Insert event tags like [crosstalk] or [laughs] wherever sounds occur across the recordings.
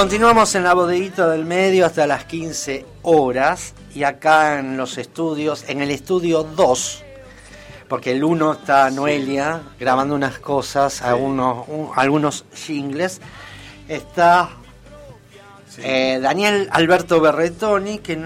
continuamos en la bodeguita del medio hasta las 15 horas y acá en los estudios, en el estudio 2, porque el 1 está Noelia grabando unas cosas, algunos, algunos jingles, está eh, Daniel Alberto Berretoni que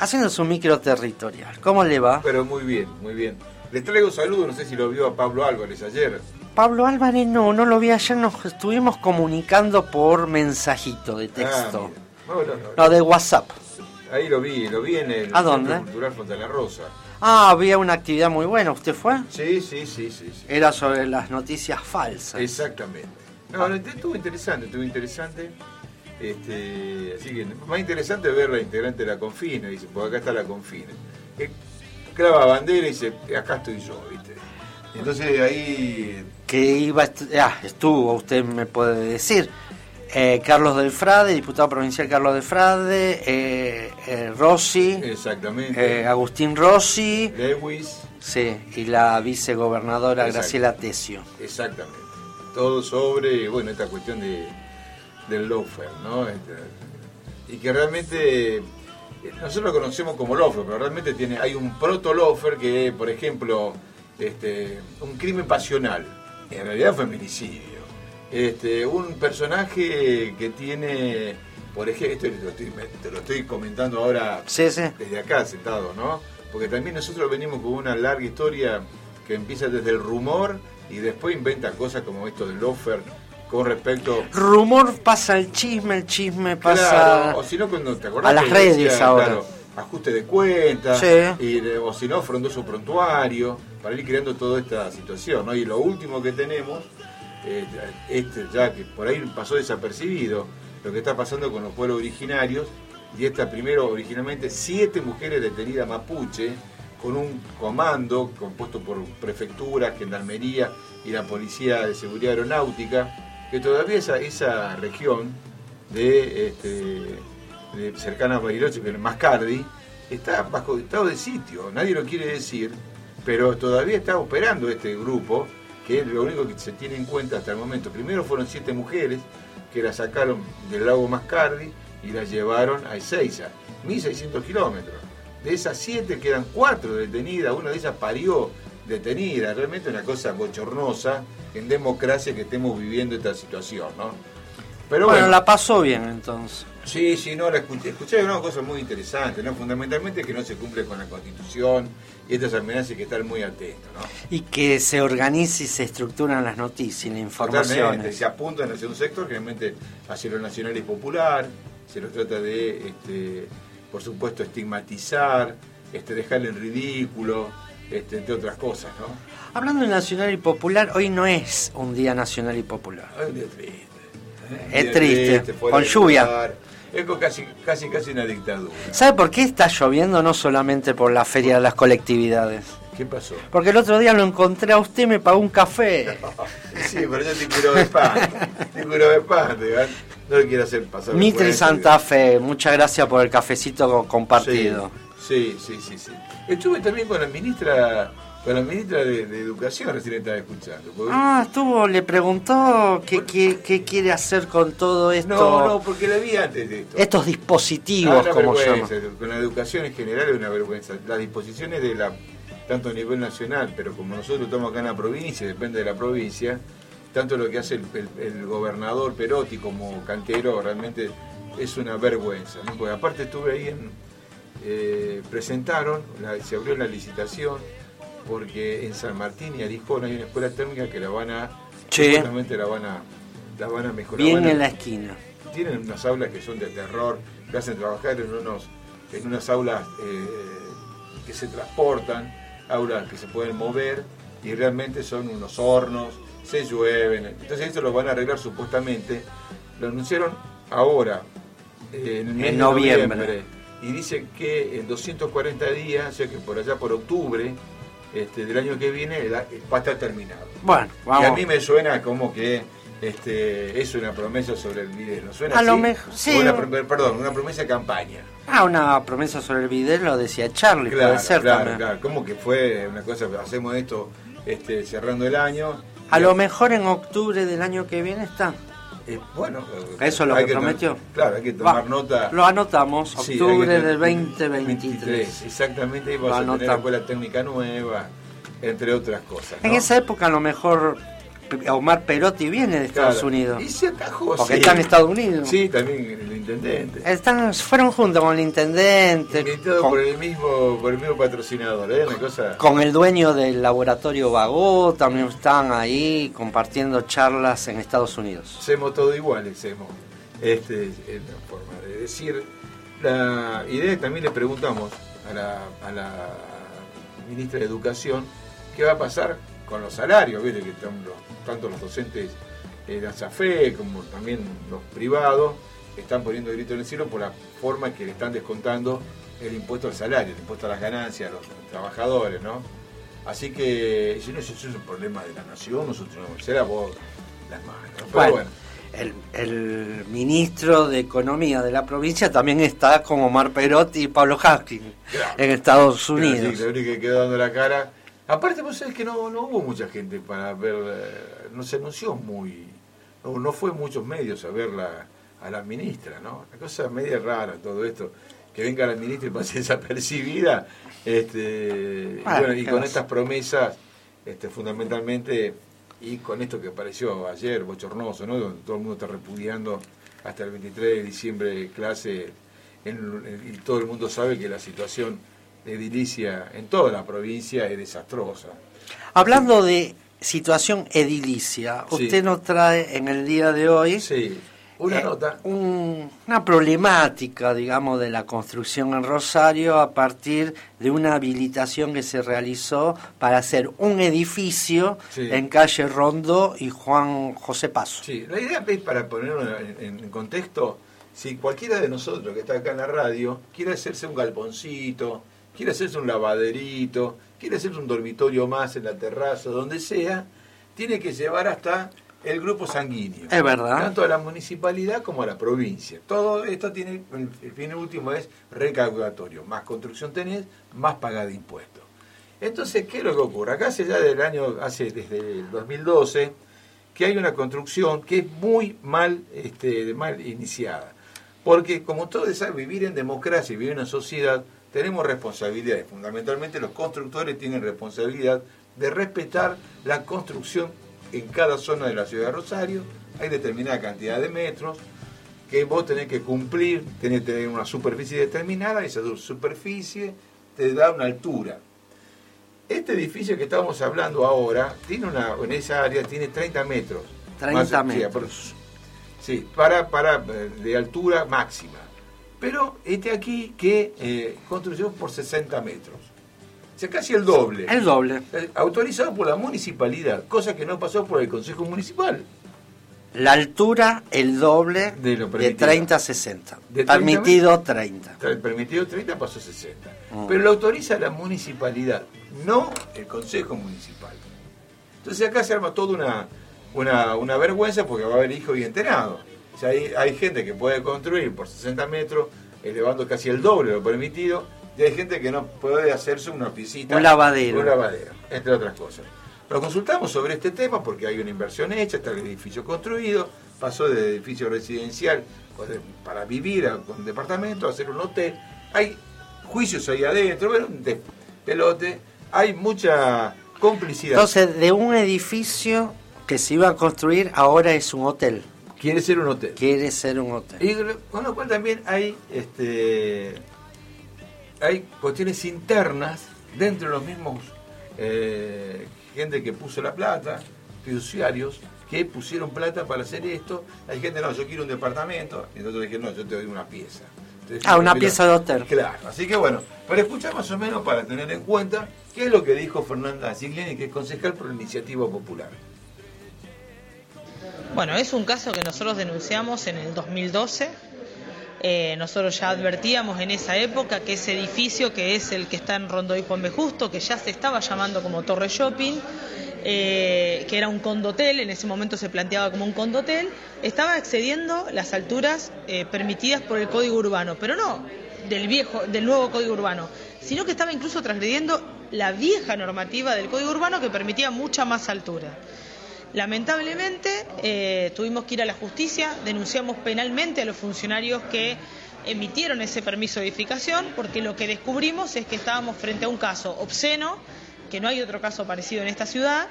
haciendo su micro territorial. ¿Cómo le va? Pero muy bien, muy bien. Le traigo saludos, no sé si lo vio a Pablo Álvarez ayer. Pablo Álvarez no, no lo vi ayer, nos estuvimos comunicando por mensajito de texto. Ah, no, de WhatsApp. Ahí lo vi, lo vi en el ¿A dónde? Cultural Fontana Rosa. Ah, había una actividad muy buena, ¿usted fue? Sí, sí, sí, sí. Era sobre las noticias falsas. Exactamente. No, ah. estuvo interesante, estuvo interesante. Este, así que más interesante ver la integrante de la Confina, dice, porque acá está la Confina. Que clava bandera y dice, acá estoy yo, ¿viste? Entonces ahí... Que iba, ah, estuvo, usted me puede decir, eh, Carlos del Frade, diputado provincial Carlos del Frade, eh, eh, Rossi, Exactamente. Agustín Rossi, Lewis, sí, y la vicegobernadora Graciela Tesio. Exactamente. Todo sobre, bueno, esta cuestión de, del loafer, ¿no? Este, y que realmente nosotros lo conocemos como loafer, pero realmente tiene, hay un proto loafer que, por ejemplo, este, un crimen pasional, en realidad feminicidio este, un personaje que tiene, por ejemplo, esto te lo estoy comentando ahora desde acá sentado, ¿no? Porque también nosotros venimos con una larga historia que empieza desde el rumor y después inventa cosas como esto del offer con respecto... Rumor pasa el chisme, el chisme pasa... o si no, cuando te acordás... A las redes ahora. ajuste de cuentas, o si no, frondoso prontuario, para ir creando toda esta situación, ¿no? Y lo último que tenemos eh, este, ya que por ahí pasó desapercibido lo que está pasando con los pueblos originarios, y esta primero originalmente siete mujeres detenidas mapuche, con un comando compuesto por prefectura, gendarmería y la Policía de Seguridad Aeronáutica, que todavía esa, esa región de, este, cercana a Bariloche, que es Mascardi, está bajo estado de sitio, nadie lo quiere decir, pero todavía está operando este grupo que es lo único que se tiene en cuenta hasta el momento. Primero fueron siete mujeres que las sacaron del lago Mascardi y las llevaron a Ezeiza, 1600 kilómetros. De esas siete quedan cuatro detenidas, una de ellas parió detenida. Realmente una cosa bochornosa en democracia que estemos viviendo esta situación, ¿no? Pero bueno, la pasó bien entonces. Sí, sí, no, la escuché. Escuché una cosa muy interesante, ¿no? Fundamentalmente que no se cumple con la Constitución y estas amenazas hay que estar muy atentos, ¿no? Y que se organice y se estructuran las noticias y la información. se apuntan hacia un sector, generalmente hacia lo nacional y popular, se los trata de, este, por supuesto, estigmatizar, este, dejarle en ridículo, este, entre otras cosas, ¿no? Hablando de nacional y popular, hoy no es un día nacional y popular. Es un día triste. Es triste, con lluvia. Es casi, casi, casi una dictadura. ¿Sabe por qué está lloviendo? No solamente por la feria de las colectividades. ¿Qué pasó? Porque el otro día lo encontré a usted y me pagó un café. [laughs] sí, pero yo te quiero de pan. te quiero de pan, no le quiero hacer pasar. Mitre Santa Fe, muchas gracias por el cafecito compartido. Sí, sí, sí, sí. Estuve también con la ministra con la ministra de, Educación recién estaba escuchando. Ah, estuvo, le preguntó qué, qué, quiere hacer con todo esto. No, no, porque la vi antes de esto. Estos dispositivos, como Con la educación en general es una vergüenza. Las disposiciones de la tanto a nivel nacional, pero como nosotros estamos acá en la provincia, depende de la provincia, tanto lo que hace el, gobernador Perotti como Cantero realmente es una vergüenza. Porque aparte estuve ahí en... Eh, presentaron, se abrió la licitación, porque en San Martín y Arijón hay una escuela térmica que la van a la van a la van a mejorar. Bien en la esquina. Tienen unas aulas que son de terror, que hacen trabajar en unos en unas aulas eh, que se transportan, aulas que se pueden mover y realmente son unos hornos, se llueven. Entonces esto lo van a arreglar supuestamente. Lo anunciaron ahora, en, noviembre. Y dicen que en 240 días, o sea que por allá por octubre, este, del año que viene va a estar terminado. Bueno, vamos. Y a mí me suena como que este, es una promesa sobre el video. ¿Suena a así? lo mejor, sí. perdón, una promesa de campaña. Ah, una promesa sobre el video lo decía Charlie, puede ser claro, Claro, como que fue una cosa, hacemos esto este, cerrando el año. A lo mejor en octubre del año que viene está. Eh, bueno, eso es lo que, prometió. claro, hay que tomar nota. Lo anotamos, octubre del 2023. exactamente, y vamos a tener la escuela técnica nueva, entre otras cosas. En esa época a lo mejor Omar Perotti viene de Estados Unidos. Y se atajó, Porque está en Estados Unidos. Sí, también el intendente. Están, fueron juntos con el intendente. Con, por, el mismo, por el mismo patrocinador, ¿eh? Una cosa... Con el dueño del laboratorio Vago, también están ahí compartiendo charlas en Estados Unidos. Hacemos todo igual, hacemos. Este, es la forma de decir. La idea también le preguntamos a la, a la ministra de Educación qué va a pasar con los salarios, ¿viste? que tanto los docentes de ASAFE como también los privados están poniendo grito en el cielo por la forma que le están descontando el impuesto al salario, el impuesto a las ganancias, a los trabajadores, ¿no? Así que, si no, eso es un problema de la nación, nosotros no será vos las manos. Pero bueno, El, ministro de Economía de la provincia también está como Omar Perotti y Pablo Hastings en Estados Unidos. sí, que quedó dando la cara Aparte, vos sabés que no, no hubo mucha gente para ver, eh, no se anunció muy, no, fue muchos medios a verla a la ministra, ¿no? Una cosa media rara todo esto, que venga la ministra y pase [laughs] desapercibida, este, y, con estas promesas, este, fundamentalmente, y con esto que apareció ayer, bochornoso, ¿no? Donde todo el mundo está repudiando hasta el 23 de diciembre clase, y todo el mundo sabe que la situación edilicia en toda la provincia es desastrosa. Hablando de situación edilicia, usted nos trae en el día de hoy una eh, nota. una problemática, digamos, de la construcción en Rosario a partir de una habilitación que se realizó para hacer un edificio en calle Rondo y Juan José Paso. Sí, la idea es para ponerlo en, en contexto, si cualquiera de nosotros que está acá en la radio quiere hacerse un galponcito, quiere hacerse un lavaderito, quiere hacerse un dormitorio más en la terraza, donde sea, tiene que llevar hasta el grupo sanguíneo. Es verdad. Tanto a la municipalidad como a la provincia. Todo esto tiene, el fin último es recaudatorio. Más construcción tenés, más pagada de impuestos. Entonces, ¿qué es lo que ocurre? Acá hace ya del año, hace desde el 2012, que hay una construcción que es muy mal, este, mal iniciada. Porque como todos saben, vivir en democracia y vivir en una sociedad tenemos responsabilidades. Fundamentalmente los constructores tienen responsabilidad de respetar la construcción en cada zona de la ciudad de Rosario. Hay determinada cantidad de metros que vos tenés que cumplir, tenés que tener una superficie determinada, y esa superficie te da una altura. Este edificio que estamos hablando ahora, tiene una, en esa área tiene 30 metros. 30 metros. Sí, para, para, eh, de altura máxima. Pero este aquí que eh, construyó por 60 metros. O sea, casi el doble. El doble. Eh, autorizado por la municipalidad, cosa que no pasó por el Consejo Municipal. La altura, el doble de, 30 a 60. permitido 30. Permitido 30 pasó a 60. Mm. Pero lo autoriza la municipalidad, no el Consejo Municipal. Entonces acá se arma toda una, una, una vergüenza porque va a haber hijos y enterados hay, gente que puede construir por 60 metros, elevando casi el doble de lo permitido, y hay gente que no puede hacerse una piscina. Un lavadero. Un lavadero, entre otras cosas. Lo consultamos sobre este tema porque hay una inversión hecha, está el edificio construido, pasó de edificio residencial para vivir a, con departamento a hacer un hotel. Hay juicios ahí adentro, pero de pelote, hay mucha complicidad. Entonces, de un edificio que se iba a construir, ahora es un hotel. Quiere ser un hotel. Quiere ser un hotel. Y con lo cual también hay, este, hay cuestiones internas dentro de los mismos eh, gente que puso la plata, fiduciarios, que pusieron plata para hacer esto. Hay gente, no, yo quiero un departamento. Y nosotros dijimos, no, yo te doy una pieza. ah, una pieza de hotel. Claro, así que bueno, para escuchar más o menos, para tener en cuenta, qué es lo que dijo Fernanda Siglini, que es concejal por la Iniciativa Popular. Bueno, es un caso que nosotros denunciamos en el 2012. Eh, nosotros ya advertíamos en esa época que ese edificio, que es el que está en Rondoy Juan B. Justo, que ya se estaba llamando como Torre Shopping, eh, que era un condotel, en ese momento se planteaba como un condotel, estaba excediendo las alturas eh, permitidas por el Código Urbano, pero no del viejo, del nuevo Código Urbano, sino que estaba incluso transgrediendo la vieja normativa del Código Urbano que permitía mucha más altura. Lamentablemente eh, tuvimos que ir a la justicia, denunciamos penalmente a los funcionarios que emitieron ese permiso de edificación porque lo que descubrimos es que estábamos frente a un caso obsceno que no hay otro caso parecido en esta ciudad,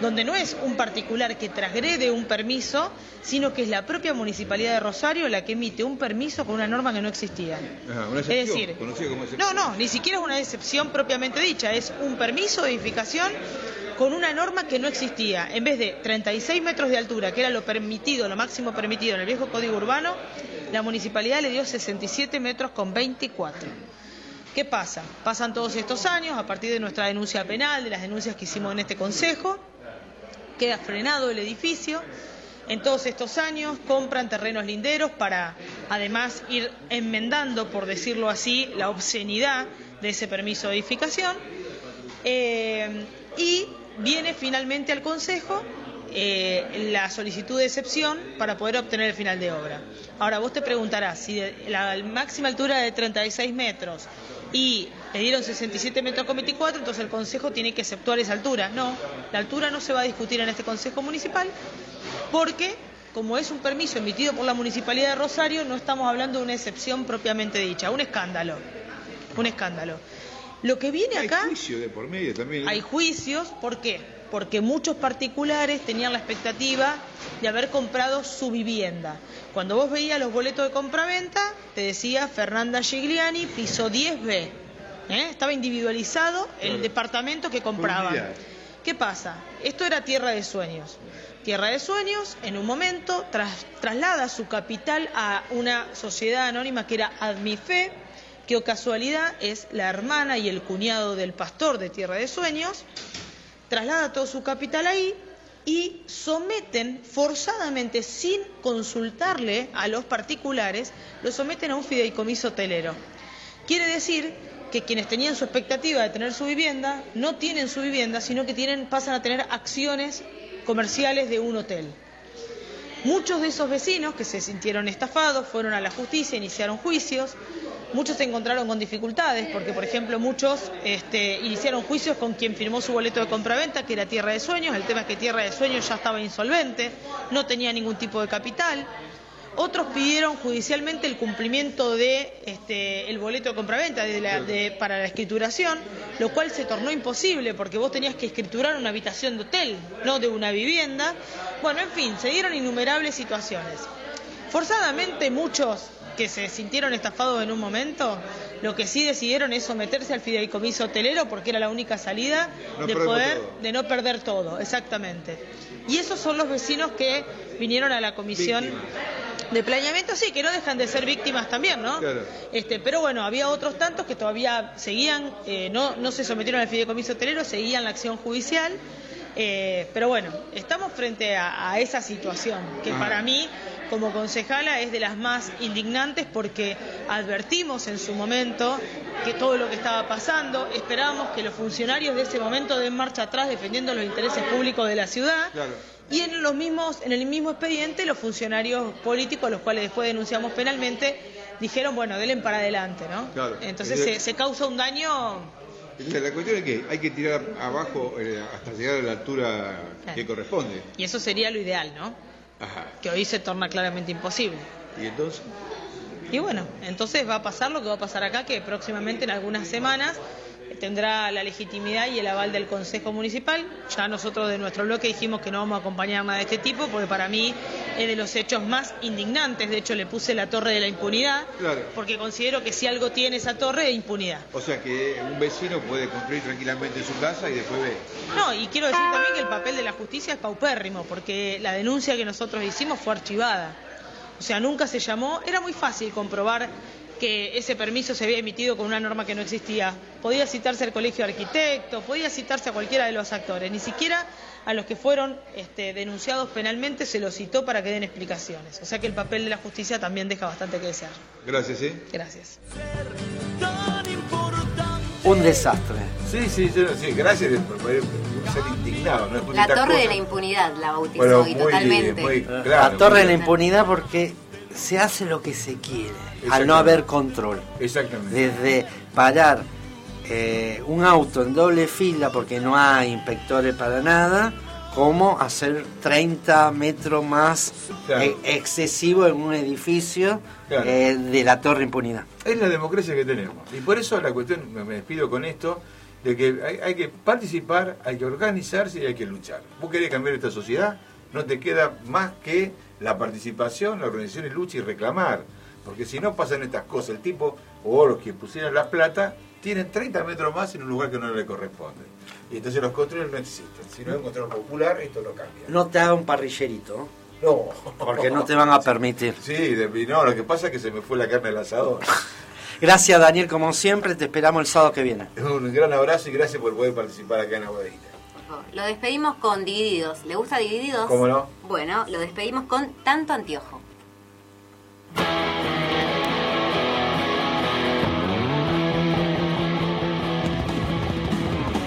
donde no es un particular que transgrede un permiso, sino que es la propia municipalidad de Rosario la que emite un permiso con una norma que no existía. es decir, no, no, ni siquiera es una excepción propiamente dicha, es un permiso de edificación con una norma que no existía. En vez de 36 metros de altura, que era lo permitido, lo máximo permitido en el viejo código urbano, la municipalidad le dio 67 metros con 24. ¿Qué pasa? Pasan todos estos años, a partir de nuestra denuncia penal, de las denuncias que hicimos en este Consejo, queda frenado el edificio. En todos estos años compran terrenos linderos para además ir enmendando, por decirlo así, la obscenidad de ese permiso de edificación. Eh, y viene finalmente al Consejo eh, la solicitud de excepción para poder obtener el final de obra. Ahora, vos te preguntarás, si la máxima altura de 36 metros y le dieron 67 metros con 24, entonces el Consejo tiene que exceptuar esa altura. No, la altura no se va a discutir en este Consejo Municipal porque, como es un permiso emitido por la Municipalidad de Rosario, no estamos hablando de una excepción propiamente dicha, un escándalo, un escándalo. Lo que viene acá... Hay juicios de por medio también. Hay juicios, ¿por qué? Porque muchos particulares tenían la expectativa de haber comprado su vivienda. Cuando vos veías los boletos de compraventa, te decía Fernanda Gigliani, piso 10B. ¿eh? Estaba individualizado el departamento que compraban. ¿Qué pasa? Esto era Tierra de Sueños. Tierra de Sueños, en un momento, traslada su capital a una sociedad anónima que era Admife, que o casualidad es la hermana y el cuñado del pastor de Tierra de Sueños, traslada todo su capital ahí y someten forzadamente, sin consultarle a los particulares, lo someten a un fideicomiso hotelero. Quiere decir que quienes tenían su expectativa de tener su vivienda no tienen su vivienda, sino que tienen, pasan a tener acciones comerciales de un hotel. Muchos de esos vecinos que se sintieron estafados fueron a la justicia, iniciaron juicios, muchos se encontraron con dificultades, porque por ejemplo muchos este, iniciaron juicios con quien firmó su boleto de compraventa, que era Tierra de Sueños, el tema es que Tierra de Sueños ya estaba insolvente, no tenía ningún tipo de capital. Otros pidieron judicialmente el cumplimiento de este, el boleto de compraventa para la escrituración, lo cual se tornó imposible porque vos tenías que escriturar una habitación de hotel, no de una vivienda. Bueno, en fin, se dieron innumerables situaciones. Forzadamente muchos que se sintieron estafados en un momento, lo que sí decidieron es someterse al fideicomiso hotelero porque era la única salida de poder, de no perder todo, exactamente. Y esos son los vecinos que vinieron a la comisión de planeamiento, sí, que no dejan de ser víctimas también, ¿no? Este, pero bueno, había otros tantos que todavía seguían, eh, no, no se sometieron al fideicomiso hotelero, seguían la acción judicial. Eh, pero bueno, estamos frente a, esa situación que para mí como concejala es de las más indignantes porque advertimos en su momento que todo lo que estaba pasando, esperábamos que los funcionarios de ese momento den marcha atrás defendiendo los intereses públicos de la ciudad. Y en los mismos, en el mismo expediente, los funcionarios políticos, los cuales después denunciamos penalmente, dijeron, bueno, denle para adelante, ¿no? Entonces se, causa un daño la cuestión es que hay que tirar abajo eh, hasta llegar a la altura que corresponde. Y eso sería lo ideal, ¿no? Que hoy se torna claramente imposible. ¿Y entonces? Y bueno, entonces va a pasar lo que va a pasar acá, que próximamente en algunas semanas tendrá la legitimidad y el aval del Consejo Municipal. Ya nosotros de nuestro bloque dijimos que no vamos a acompañar nada de este tipo, porque para mí es de los hechos más indignantes. De hecho, le puse la torre de la impunidad, porque considero que si algo tiene esa torre es impunidad. O sea que un vecino puede construir tranquilamente en su casa y después ve. No, y quiero decir también que el papel de la justicia es paupérrimo, porque la denuncia que nosotros hicimos fue archivada. O sea, nunca se llamó, era muy fácil comprobar que ese permiso se había emitido con una norma que no existía. Podía citarse al colegio de arquitectos, podía citarse a cualquiera de los actores, ni siquiera a los que fueron este, denunciados penalmente se los citó para que den explicaciones. O sea que el papel de la justicia también deja bastante que desear. Gracias, ¿sí? Gracias. Un desastre. Sí, sí, sí, gracias por ser indignado. La torre de la impunidad la bautizó y totalmente. la torre de la impunidad porque se hace lo que se quiere, al no haber control. Exactamente. Desde parar eh, un auto en doble fila porque no hay inspectores para nada, cómo hacer 30 metros más e- excesivo en un edificio eh, de la Torre Impunidad. Es la democracia que tenemos. Y por eso la cuestión, me despido con esto, de que hay, que participar, hay que organizarse y hay que luchar. Vos querés cambiar esta sociedad, no te queda más que la participación, la organización y lucha y reclamar. Porque si no pasan estas cosas, el tipo o los que pusieron la plata tienen 30 metros más en un lugar que no le corresponde. Y entonces los controles no existen. Si no hay un control popular, esto no cambia. No te haga un parrillerito. No. Porque no te van a permitir. Sí, no, lo que pasa es que se me fue la carne del asador. [laughs] Gracias Daniel, como siempre, te esperamos el sábado que viene. Un gran abrazo y gracias por poder participar acá en Aguadita. Lo despedimos con Divididos. ¿Le gusta Divididos? ¿Cómo no? Bueno, lo despedimos con Tanto Antiojo.